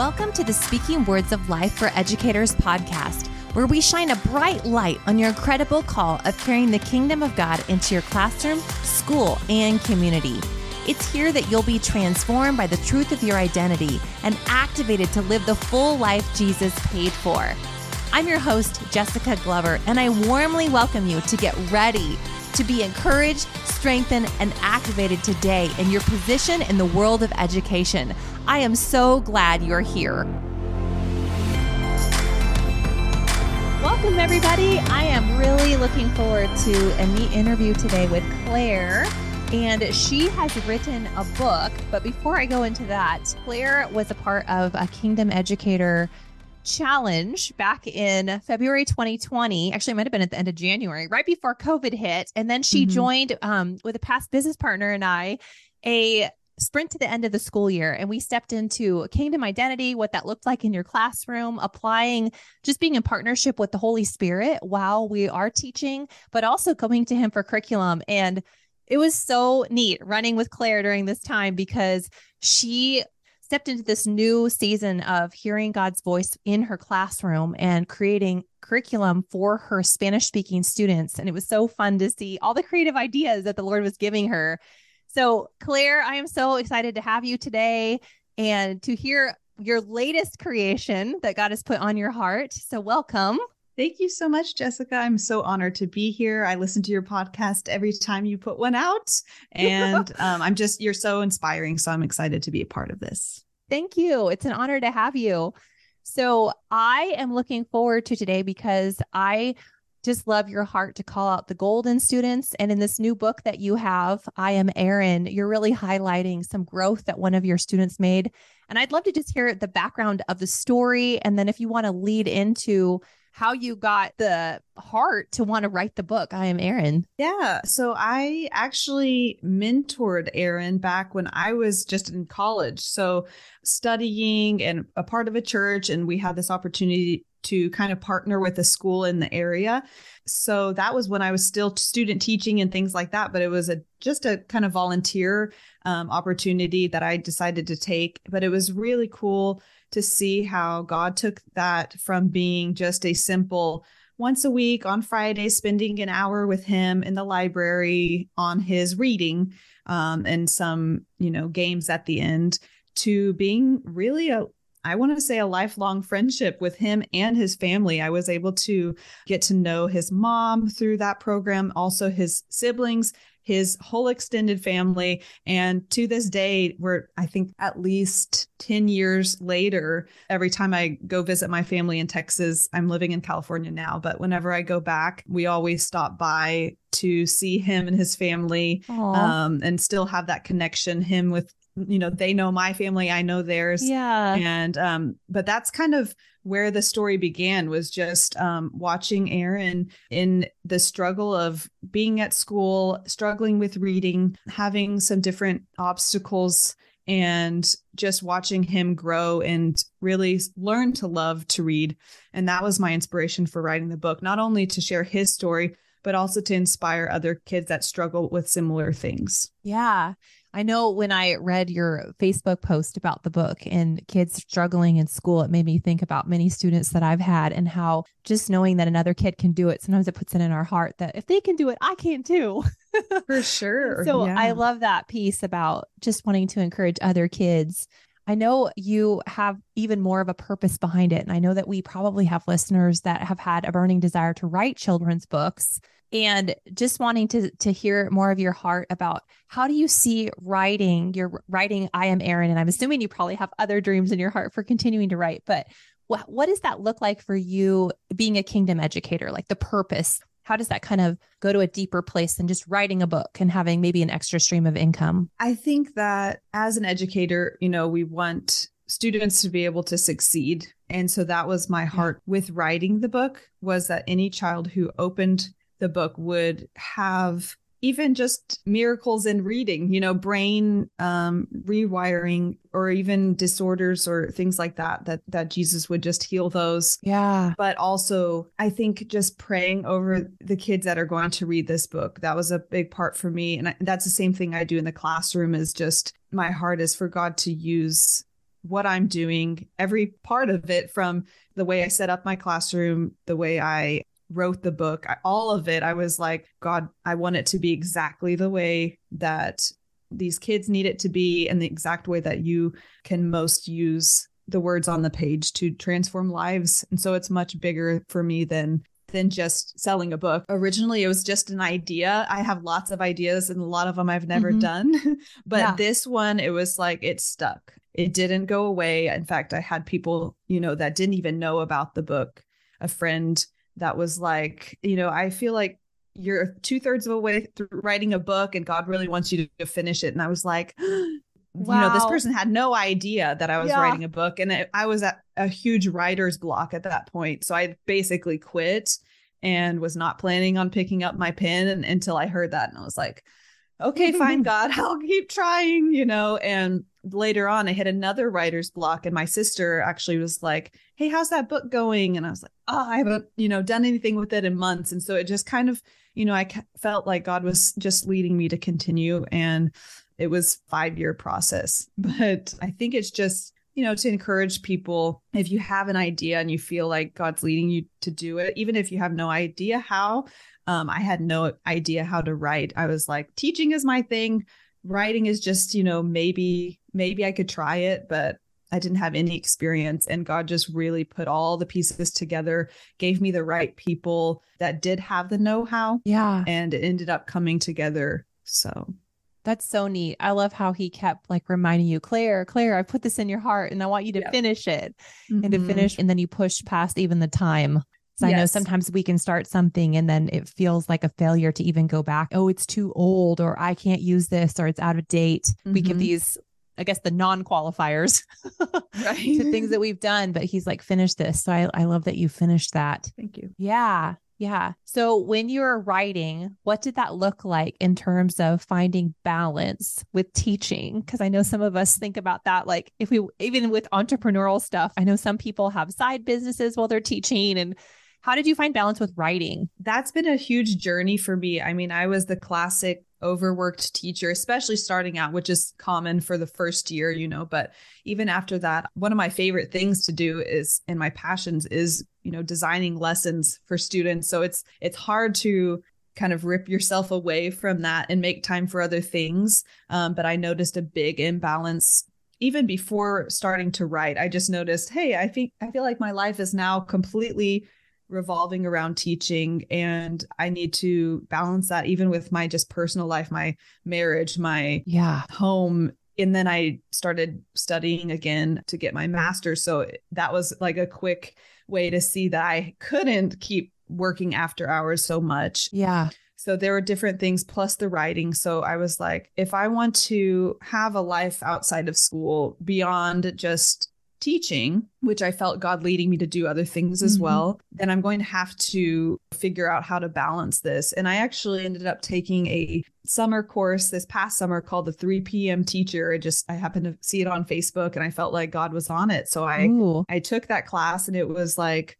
Welcome to the Speaking Words of Life for Educators podcast, where we shine a bright light on your incredible call of carrying the kingdom of God into your classroom, school, and community. It's here that you'll be transformed by the truth of your identity and activated to live the full life Jesus paid for. I'm your host, Jesica Glover, and I warmly welcome you to get ready to be encouraged, strengthened, and activated today in your position in the world of education. I am so glad you're here. Welcome, everybody. I am really looking forward to a neat interview today with Claire. And she has written a book. But before I go into that, Claire was a part of a Kingdom Educator challenge back in February 2020. Actually, it might have been at the end of January, right before COVID hit. And then she mm-hmm. joined um, with a past business partner and I a sprint to the end of the school year. And we stepped into kingdom identity, what that looked like in your classroom, applying, just being in partnership with the Holy Spirit while we are teaching, but also coming to Him for curriculum. And it was so neat running with Claire during this time because she stepped into this new season of hearing God's voice in her classroom and creating curriculum for her Spanish speaking students. And it was so fun to see all the creative ideas that the Lord was giving her. So, Claire, I am so excited to have you today and to hear your latest creation that God has put on your heart. So, welcome. Thank you so much, Jesica. I'm so honored to be here. I listen to your podcast every time you put one out, and um, I'm just, you're so inspiring. So I'm excited to be a part of this. Thank you. It's an honor to have you. So I am looking forward to today because I just love your heart to call out the golden students. And in this new book that you have, I Am Aaron, you're really highlighting some growth that one of your students made. And I'd love to just hear the background of the story. And then if you want to lead into how you got the heart to want to write the book, I Am Aaron. Yeah. So I actually mentored Aaron back when I was just in college. So studying and a part of a church, and we had this opportunity to kind of partner with a school in the area. So that was when I was still student teaching and things like that, but it was a just a kind of volunteer um, opportunity that I decided to take. But it was really cool to see how God took that from being just a simple once a week on Friday, spending an hour with him in the library on his reading um, and some, you know, games at the end to being really a I want to say a lifelong friendship with him and his family. I was able to get to know his mom through that program, also his siblings, his whole extended family. And to this day, we're, I think, at least 10 years later, every time I go visit my family in Texas, I'm living in California now, but whenever I go back, we always stop by to see him and his family um, and still have that connection, him with you know they know my family i know theirs. Yeah. And um but that's kind of where the story began was just um watching aaron in the struggle of being at school struggling with reading having some different obstacles and just watching him grow and really learn to love to read. And that was my inspiration for writing the book not only to share his story but also to inspire other kids that struggle with similar things. Yeah I know when I read your Facebook post about the book and kids struggling in school, it made me think about many students that I've had and how just knowing that another kid can do it, sometimes it puts it in our heart that if they can do it, I can too. For sure. so yeah. I love that piece about just wanting to encourage other kids. I know you have even more of a purpose behind it. And I know that we probably have listeners that have had a burning desire to write children's books and just wanting to to hear more of your heart about how do you see writing you're writing i am aaron and i'm assuming you probably have other dreams in your heart for continuing to write but what, what does that look like for you being a kingdom educator? Like the purpose how does that kind of go to a deeper place than just writing a book and having maybe an extra stream of income? I think that as an educator you know we want students to be able to succeed. And so that was my heart with writing the book was that any child who opened the book would have even just miracles in reading, you know, brain um, rewiring or even disorders or things like that, that, that Jesus would just heal those. Yeah. But also, I think just praying over the kids that are going to read this book, that was a big part for me. And I, that's the same thing I do in the classroom is just my heart is for God to use what I'm doing, every part of it from the way I set up my classroom, the way I wrote the book, all of it, I was like, God, I want it to be exactly the way that these kids need it to be and the exact way that you can most use the words on the page to transform lives. And so it's much bigger for me than than just selling a book. Originally, it was just an idea. I have lots of ideas and a lot of them I've never mm-hmm. done. but yeah. this one, it was like it stuck. It didn't go away. In fact, I had people, you know, that didn't even know about the book. A friend that was like, you know, I feel like you're two thirds of a way through writing a book and God really wants you to finish it. And I was like, wow. you know, this person had no idea that I was yeah. writing a book. And it, I was at a huge writer's block at that point. So I basically quit and was not planning on picking up my pen and, until I heard that. And I was like, okay, fine, God, I'll keep trying, you know. And later on, I hit another writer's block, and my sister actually was like, hey, how's that book going? And I was like, oh, I haven't, you know, done anything with it in months. And so it just kind of, you know, I felt like God was just leading me to continue. And it was five year process. But I think it's just, you know, to encourage people if you have an idea and you feel like God's leading you to do it, even if you have no idea how. Um, I had no idea how to write. I was like, teaching is my thing. Writing is just, you know, maybe, maybe I could try it, but I didn't have any experience. And God just really put all the pieces together, gave me the right people that did have the know how. Yeah. And it ended up coming together. So that's so neat. I love how he kept like reminding you, Claire, Claire, I put this in your heart and I want you to yep. finish it mm-hmm. and to mm-hmm. finish. And then you push past even the time. Yes. I know sometimes we can start something and then it feels like a failure to even go back. Oh, it's too old, or I can't use this, or it's out of date. Mm-hmm. We give mm-hmm. these, I guess, the non qualifiers right. to things that we've done. But he's like, finish this. So I, I love that you finished that. Thank you. Yeah. Yeah. So when you were writing, what did that look like in terms of finding balance with teaching? Because I know some of us think about that, like if we, even with entrepreneurial stuff, I know some people have side businesses while they're teaching. And how did you find balance with writing? That's been a huge journey for me. I mean, I was the classic overworked teacher, especially starting out, which is common for the first year, you know. But even after that, one of my favorite things to do is, and my passions is, you know, designing lessons for students. So it's it's hard to kind of rip yourself away from that and make time for other things. Um, but I noticed a big imbalance even before starting to write. I just noticed, hey, I think I feel like my life is now completely revolving around teaching and i need to balance that even with my just personal life my marriage my yeah. home. And then i started studying again to get my master's. So that was like a quick way to see that i couldn't keep working after hours so much. Yeah. So there were different things plus the writing. So I was like, if I want to have a life outside of school beyond just teaching, which I felt God leading me to do other things as mm-hmm. well, then I'm going to have to figure out how to balance this. And I actually ended up taking a summer course this past summer called the 3 p.m. teacher. I just I happened to see it on Facebook and I felt like God was on it. So I Ooh. I took that class and it was like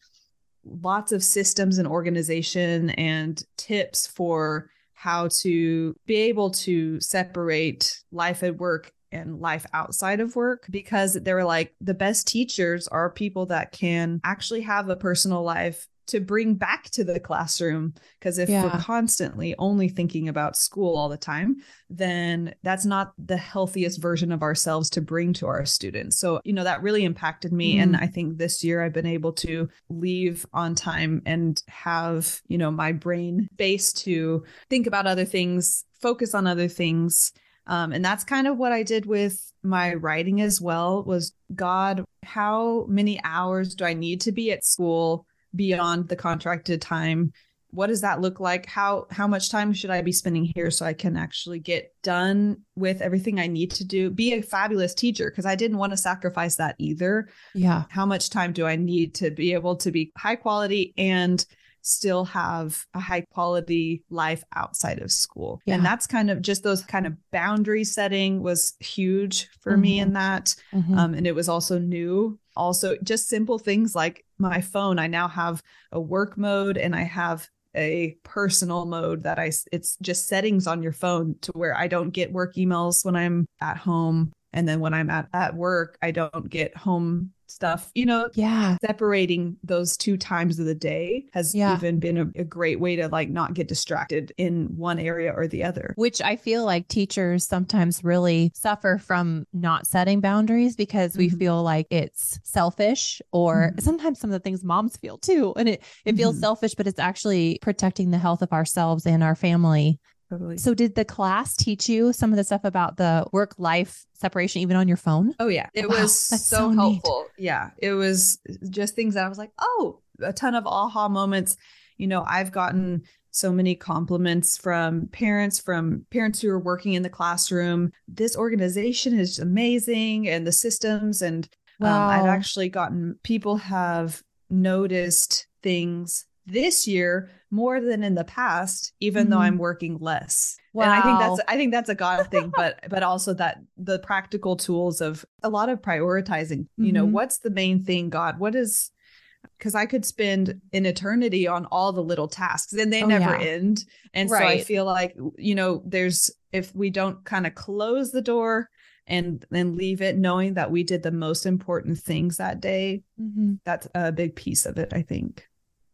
lots of systems and organization and tips for how to be able to separate life at work and life outside of work because they were like the best teachers are people that can actually have a personal life to bring back to the classroom because if yeah. we're constantly only thinking about school all the time then that's not the healthiest version of ourselves to bring to our students so you know that really impacted me mm. and i think this year i've been able to leave on time and have you know my brain base to think about other things focus on other things um, and that's kind of what I did with my writing as well was God, how many hours do I need to be at school beyond the contracted time? What does that look like? How how much time should I be spending here so I can actually get done with everything I need to do? Be a fabulous teacher because I didn't want to sacrifice that either. Yeah. How much time do I need to be able to be high quality and still have a high quality life outside of school. Yeah. And that's kind of just those kind of boundary setting was huge for mm-hmm. me in that. Mm-hmm. Um, and it was also new. Also, just simple things like my phone. I now have a work mode and I have a personal mode that I it's just settings on your phone to where I don't get work emails when I'm at home And then when I'm at, at work, I don't get home stuff. You know, Yeah. separating those two times of the day has Yeah. even been a, a great way to like not get distracted in one area or the other. Which I feel like teachers sometimes really suffer from not setting boundaries because we Mhm. feel like it's selfish, or Mhm. sometimes some of the things moms feel too. And it, it feels Mhm. selfish, but it's actually protecting the health of ourselves and our family. Totally. So, did the class teach you some of the stuff about the work life separation, even on your phone? Oh yeah, it Wow, was so, so helpful. Yeah, it was just things that I was like, oh, a ton of aha moments. You know, I've gotten so many compliments from parents, from parents who are working in the classroom. This organization is amazing, and the systems. And um, I've actually gotten people have noticed things this year more than in the past, even though Mhm. I'm working less. And I think that's I think that's a God thing, but but also that the practical tools of a lot of prioritizing. You know, Mhm. what's the main thing, God? What is because I could spend an eternity on all the little tasks and they Oh, never yeah. end. And so I feel like, you know, there's if we don't kind of close the door and then leave it knowing that we did the most important things that day, Mhm. that's a big piece of it, I think.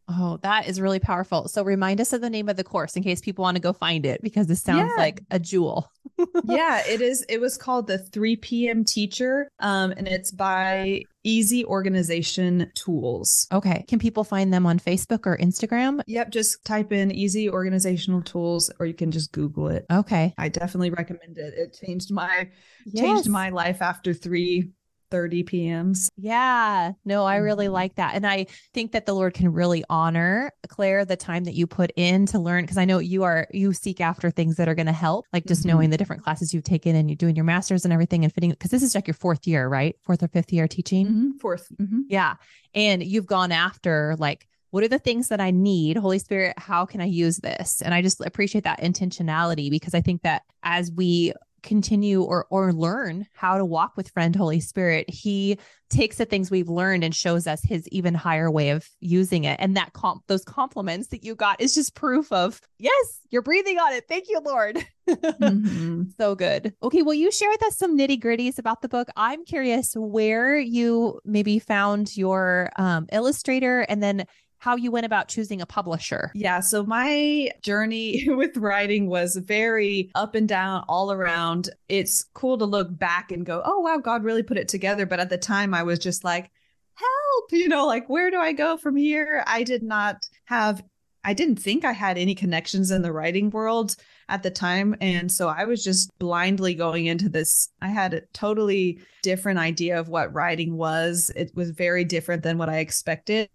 Oh, that is really powerful. So, remind us of the name of the course in case people want to go find it because this sounds Yeah. like a jewel. yeah, it is. It was called the 3 p.m. teacher. Um, and it's by Easy Organization Tools. Okay. Can people find them on Facebook or Instagram? Yep, just type in easy organizational tools or you can just Google it. Okay. I definitely recommend it. It changed my Yes. changed my life after 3 30 p.m.s. Yeah. No, I really Mhm. like that. And I think that the Lord can really honor Claire the time that you put in to learn because I know you are you seek after things that are going to help, like just Mhm. knowing the different classes you've taken and you're doing your masters and everything and fitting because this is like your fourth year, right? Fourth or fifth year teaching. Mhm, 4th Mhm. Yeah. And you've gone after like, what are the things that I need? Holy Spirit, how can I use this? And I just appreciate that intentionality because I think that as we continue or or learn how to walk with friend Holy Spirit, he takes the things we've learned and shows us his even higher way of using it. And that comp those compliments that you got is just proof of yes, you're breathing on it. Thank you, Lord. Mhm. So good. Okay, will you share with us some nitty gritties about the book? I'm curious where you maybe found your um, illustrator and then how you went about choosing a publisher. Yeah, so my journey with writing was very up and down all around. It's cool to look back and go, oh, wow, God really put it together. But at the time, I was just like, help, you know, like, where do I go from here? I did not have, I didn't think I had any connections in the writing world at the time. And so I was just blindly going into this. I had a totally different idea of what writing was. It was very different than what I expected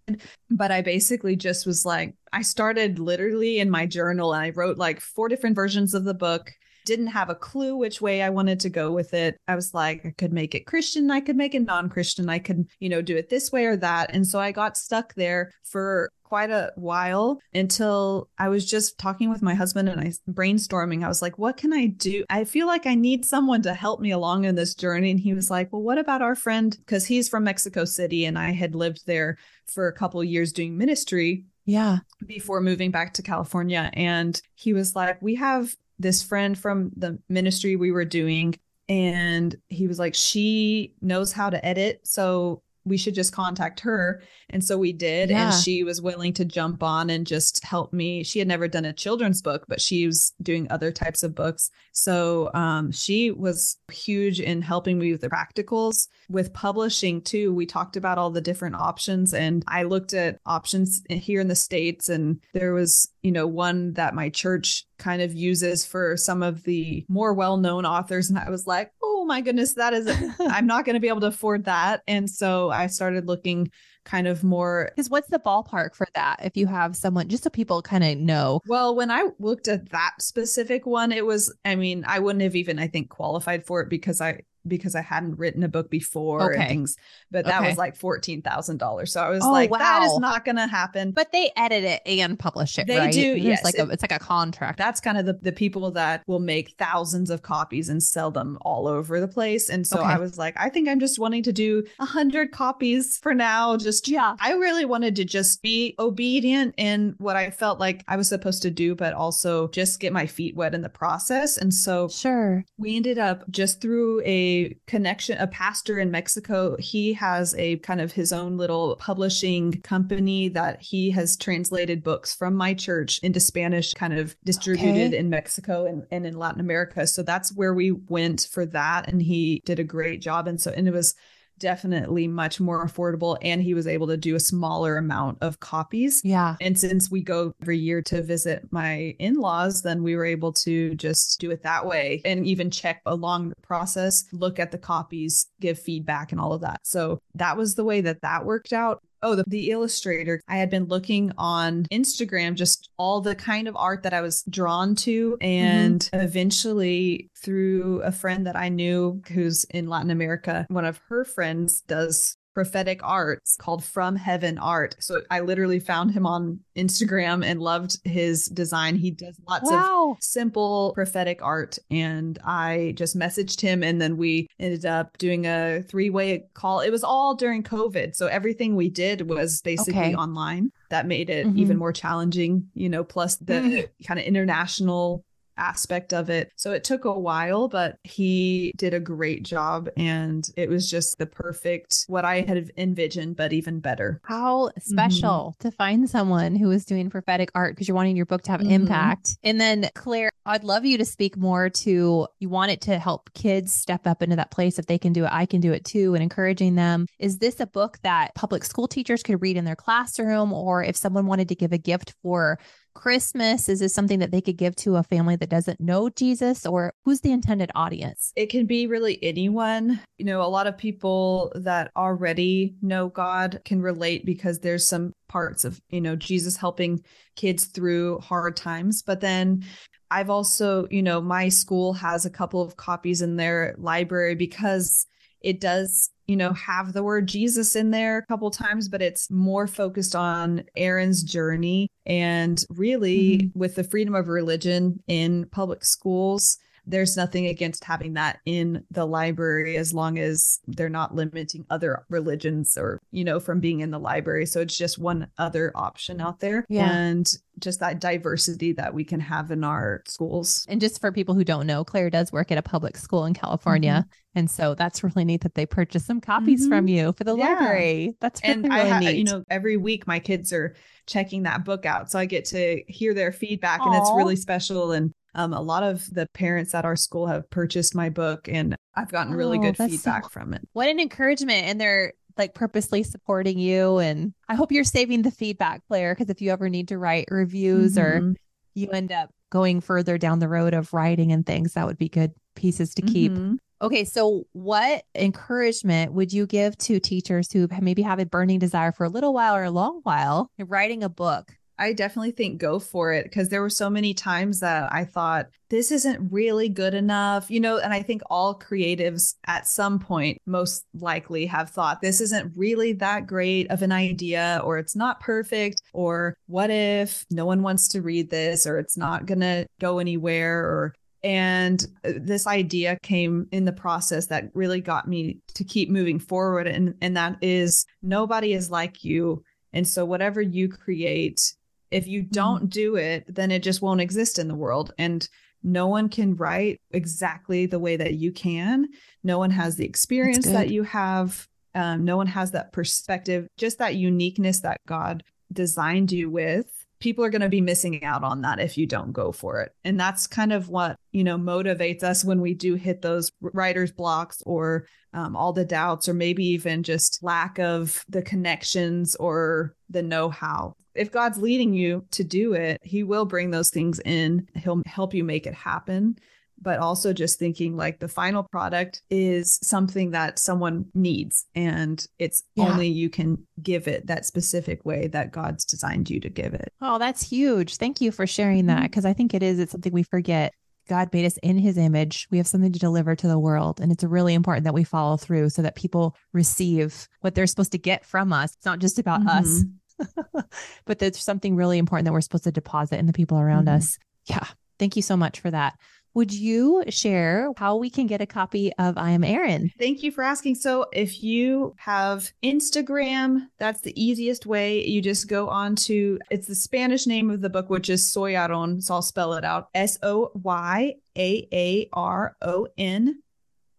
but I basically just was like, I started literally in my journal and I wrote like four different versions of the book. Didn't have a clue which way I wanted to go with it. I was like, I could make it Christian, I could make it non Christian, I could, you know, do it this way or that. And so I got stuck there for quite a while until I was just talking with my husband and I brainstorming. I was like, what can I do? I feel like I need someone to help me along in this journey. And he was like, well, what about our friend? Because he's from Mexico City and I had lived there for a couple of years doing ministry Yeah. before moving back to California. And he was like, We have this friend from the ministry we were doing. And he was like, She knows how to edit. So we should just contact her. And so we did. Yeah. And she was willing to jump on and just help me. She had never done a children's book, but she was doing other types of books. So um, she was huge in helping me with the practicals. With publishing, too, we talked about all the different options. And I looked at options here in the States, and there was, you know, one that my church kind of uses for some of the more well known authors. And I was like, oh Oh my goodness, that is, I'm not going to be able to afford that. And so I started looking kind of more Because what's the ballpark for that? If you have someone, just so people kind of know. Well, when I looked at that specific one, it was, I mean, I wouldn't have even, I think, qualified for it because I, because I hadn't written a book before Okay. and things, but that Okay. was like $14,000. So I was Oh, like, that is not going to happen. But they edit it and publish it, They right? do, There's yes. Like a, it's like a contract. That's kind of the, the people that will make thousands of copies and sell them all over the place. And so Okay. I was like, I think I'm just wanting to do a hundred copies for now. Just yeah. I really wanted to just be obedient in what I felt like I was supposed to do, but also just get my feet wet in the process. And so Sure. we ended up just through a a connection, a pastor in Mexico. He has a kind of his own little publishing company that he has translated books from my church into Spanish, kind of distributed okay. in Mexico and, and in Latin America. So that's where we went for that. And he did a great job. And so, and it was definitely much more affordable and he was able to do a smaller amount of copies. Yeah. And since we go every year to visit my in-laws, then we were able to just do it that way and even check along the process, look at the copies, give feedback and all of that. So that was the way that that worked out oh, the, the illustrator. I had been looking on Instagram, just all the kind of art that I was drawn to. And mm-hmm. eventually, through a friend that I knew who's in Latin America, one of her friends does prophetic arts called From Heaven Art. So I literally found him on Instagram and loved his design. He does lots wow. of simple prophetic art. And I just messaged him and then we ended up doing a three way call. It was all during COVID. So everything we did was basically okay. online. That made it mm-hmm. even more challenging, you know, plus the mm. kind of international aspect of it. So it took a while, but he did a great job and it was just the perfect what I had envisioned, but even better. How special mm-hmm. to find someone who is doing prophetic art because you're wanting your book to have mm-hmm. impact. And then Claire, I'd love you to speak more to you want it to help kids step up into that place if they can do it, I can do it too, and encouraging them. Is this a book that public school teachers could read in their classroom or if someone wanted to give a gift for Christmas? Is this something that they could give to a family that doesn't know Jesus or who's the intended audience? It can be really anyone. You know, a lot of people that already know God can relate because there's some parts of, you know, Jesus helping kids through hard times. But then I've also, you know, my school has a couple of copies in their library because it does you know, have the word Jesus in there a couple times, but it's more focused on Aaron's journey. And really, mm-hmm. with the freedom of religion in public schools, there's nothing against having that in the library as long as they're not limiting other religions or you know from being in the library so it's just one other option out there yeah. and just that diversity that we can have in our schools and just for people who don't know claire does work at a public school in california mm-hmm. and so that's really neat that they purchased some copies mm-hmm. from you for the yeah. library that's really, and really I ha- neat you know every week my kids are checking that book out so i get to hear their feedback Aww. and it's really special and um, a lot of the parents at our school have purchased my book and I've gotten really oh, good feedback so, from it. What an encouragement. And they're like purposely supporting you. And I hope you're saving the feedback, Claire, because if you ever need to write reviews mm-hmm. or you end up going further down the road of writing and things, that would be good pieces to keep. Mm-hmm. Okay, so what encouragement would you give to teachers who maybe have a burning desire for a little while or a long while writing a book I definitely think go for it because there were so many times that I thought this isn't really good enough, you know, and I think all creatives at some point most likely have thought this isn't really that great of an idea or it's not perfect or what if no one wants to read this or it's not going to go anywhere or and uh, this idea came in the process that really got me to keep moving forward and and that is nobody is like you and so whatever you create if you mm-hmm. don't do it, then it just won't exist in the world. And no one can write exactly the way that you can. No one has the experience that you have. Um, no one has that perspective, just that uniqueness that God designed you with. People are going to be missing out on that if you don't go for it. And that's kind of what, you know, motivates us when we do hit those writer's blocks or um, all the doubts, or maybe even just lack of the connections or the know how if God's leading you to do it, He will bring those things in. He'll help you make it happen. But also just thinking like the final product is something that someone needs and it's yeah. only you can give it that specific way that God's designed you to give it. Oh, that's huge. Thank you for sharing that because mm-hmm. I think it is. It's something we forget. God made us in his image. We have something to deliver to the world. And it's really important that we follow through so that people receive what they're supposed to get from us. It's not just about mm-hmm. us, but there's something really important that we're supposed to deposit in the people around mm-hmm. us. Yeah. Thank you so much for that. Would you share how we can get a copy of I Am Aaron? Thank you for asking. So, if you have Instagram, that's the easiest way. You just go on to it's the Spanish name of the book, which is Soy Aaron. So I'll spell it out S O Y A A R O N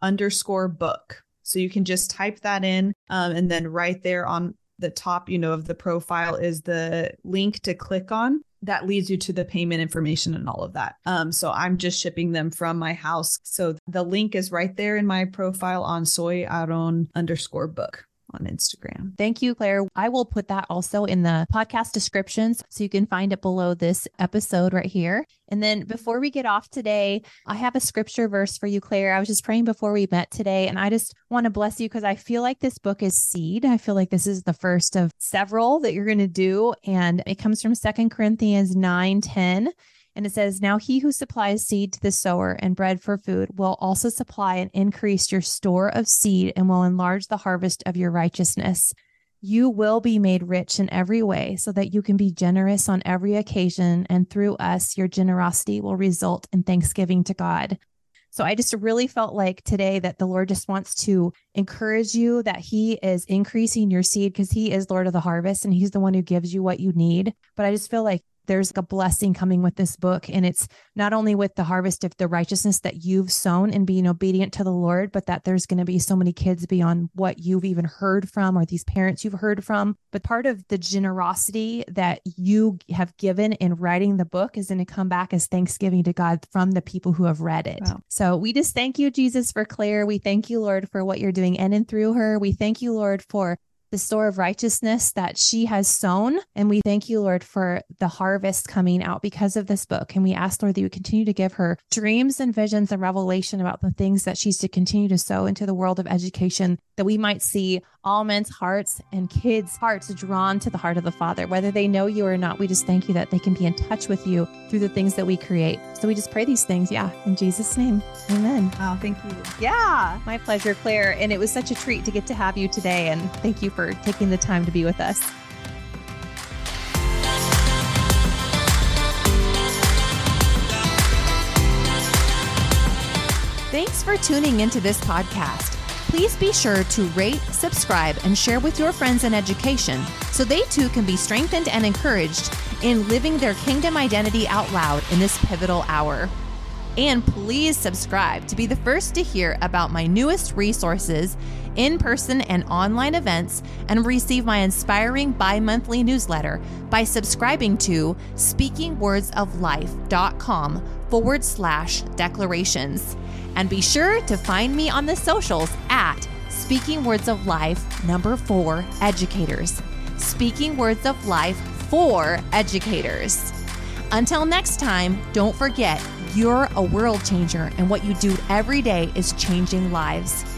underscore book. So you can just type that in. Um, and then right there on the top, you know, of the profile is the link to click on that leads you to the payment information and all of that. Um, so I'm just shipping them from my house. So the link is right there in my profile on soy aaron underscore book on Instagram. Thank you, Claire. I will put that also in the podcast descriptions so you can find it below this episode right here. And then before we get off today, I have a scripture verse for you, Claire. I was just praying before we met today, and I just want to bless you because I feel like this book is seed. I feel like this is the first of several that you're going to do. And it comes from Second Corinthians 9 10. And it says, Now he who supplies seed to the sower and bread for food will also supply and increase your store of seed and will enlarge the harvest of your righteousness. You will be made rich in every way so that you can be generous on every occasion. And through us, your generosity will result in thanksgiving to God. So I just really felt like today that the Lord just wants to encourage you that He is increasing your seed because He is Lord of the harvest and He's the one who gives you what you need. But I just feel like there's a blessing coming with this book. And it's not only with the harvest of the righteousness that you've sown and being obedient to the Lord, but that there's going to be so many kids beyond what you've even heard from or these parents you've heard from. But part of the generosity that you have given in writing the book is going to come back as thanksgiving to God from the people who have read it. Wow. So we just thank you, Jesus, for Claire. We thank you, Lord, for what you're doing in and through her. We thank you, Lord, for the store of righteousness that she has sown. And we thank you, Lord, for the harvest coming out because of this book. And we ask, Lord, that you continue to give her dreams and visions and revelation about the things that she's to continue to sow into the world of education, that we might see all men's hearts and kids' hearts drawn to the heart of the Father, whether they know you or not. We just thank you that they can be in touch with you through the things that we create. So we just pray these things, yeah, in Jesus' name. Amen. Oh, thank you. Yeah, my pleasure, Claire. And it was such a treat to get to have you today. And thank you for taking the time to be with us. Thanks for tuning into this podcast. Please be sure to rate, subscribe, and share with your friends in education so they too can be strengthened and encouraged in living their kingdom identity out loud in this pivotal hour. And please subscribe to be the first to hear about my newest resources, in person and online events, and receive my inspiring bi monthly newsletter by subscribing to speakingwordsoflife.com forward slash declarations. And be sure to find me on the socials at Speaking Words of Life number four educators. Speaking Words of Life for educators. Until next time, don't forget you're a world changer, and what you do every day is changing lives.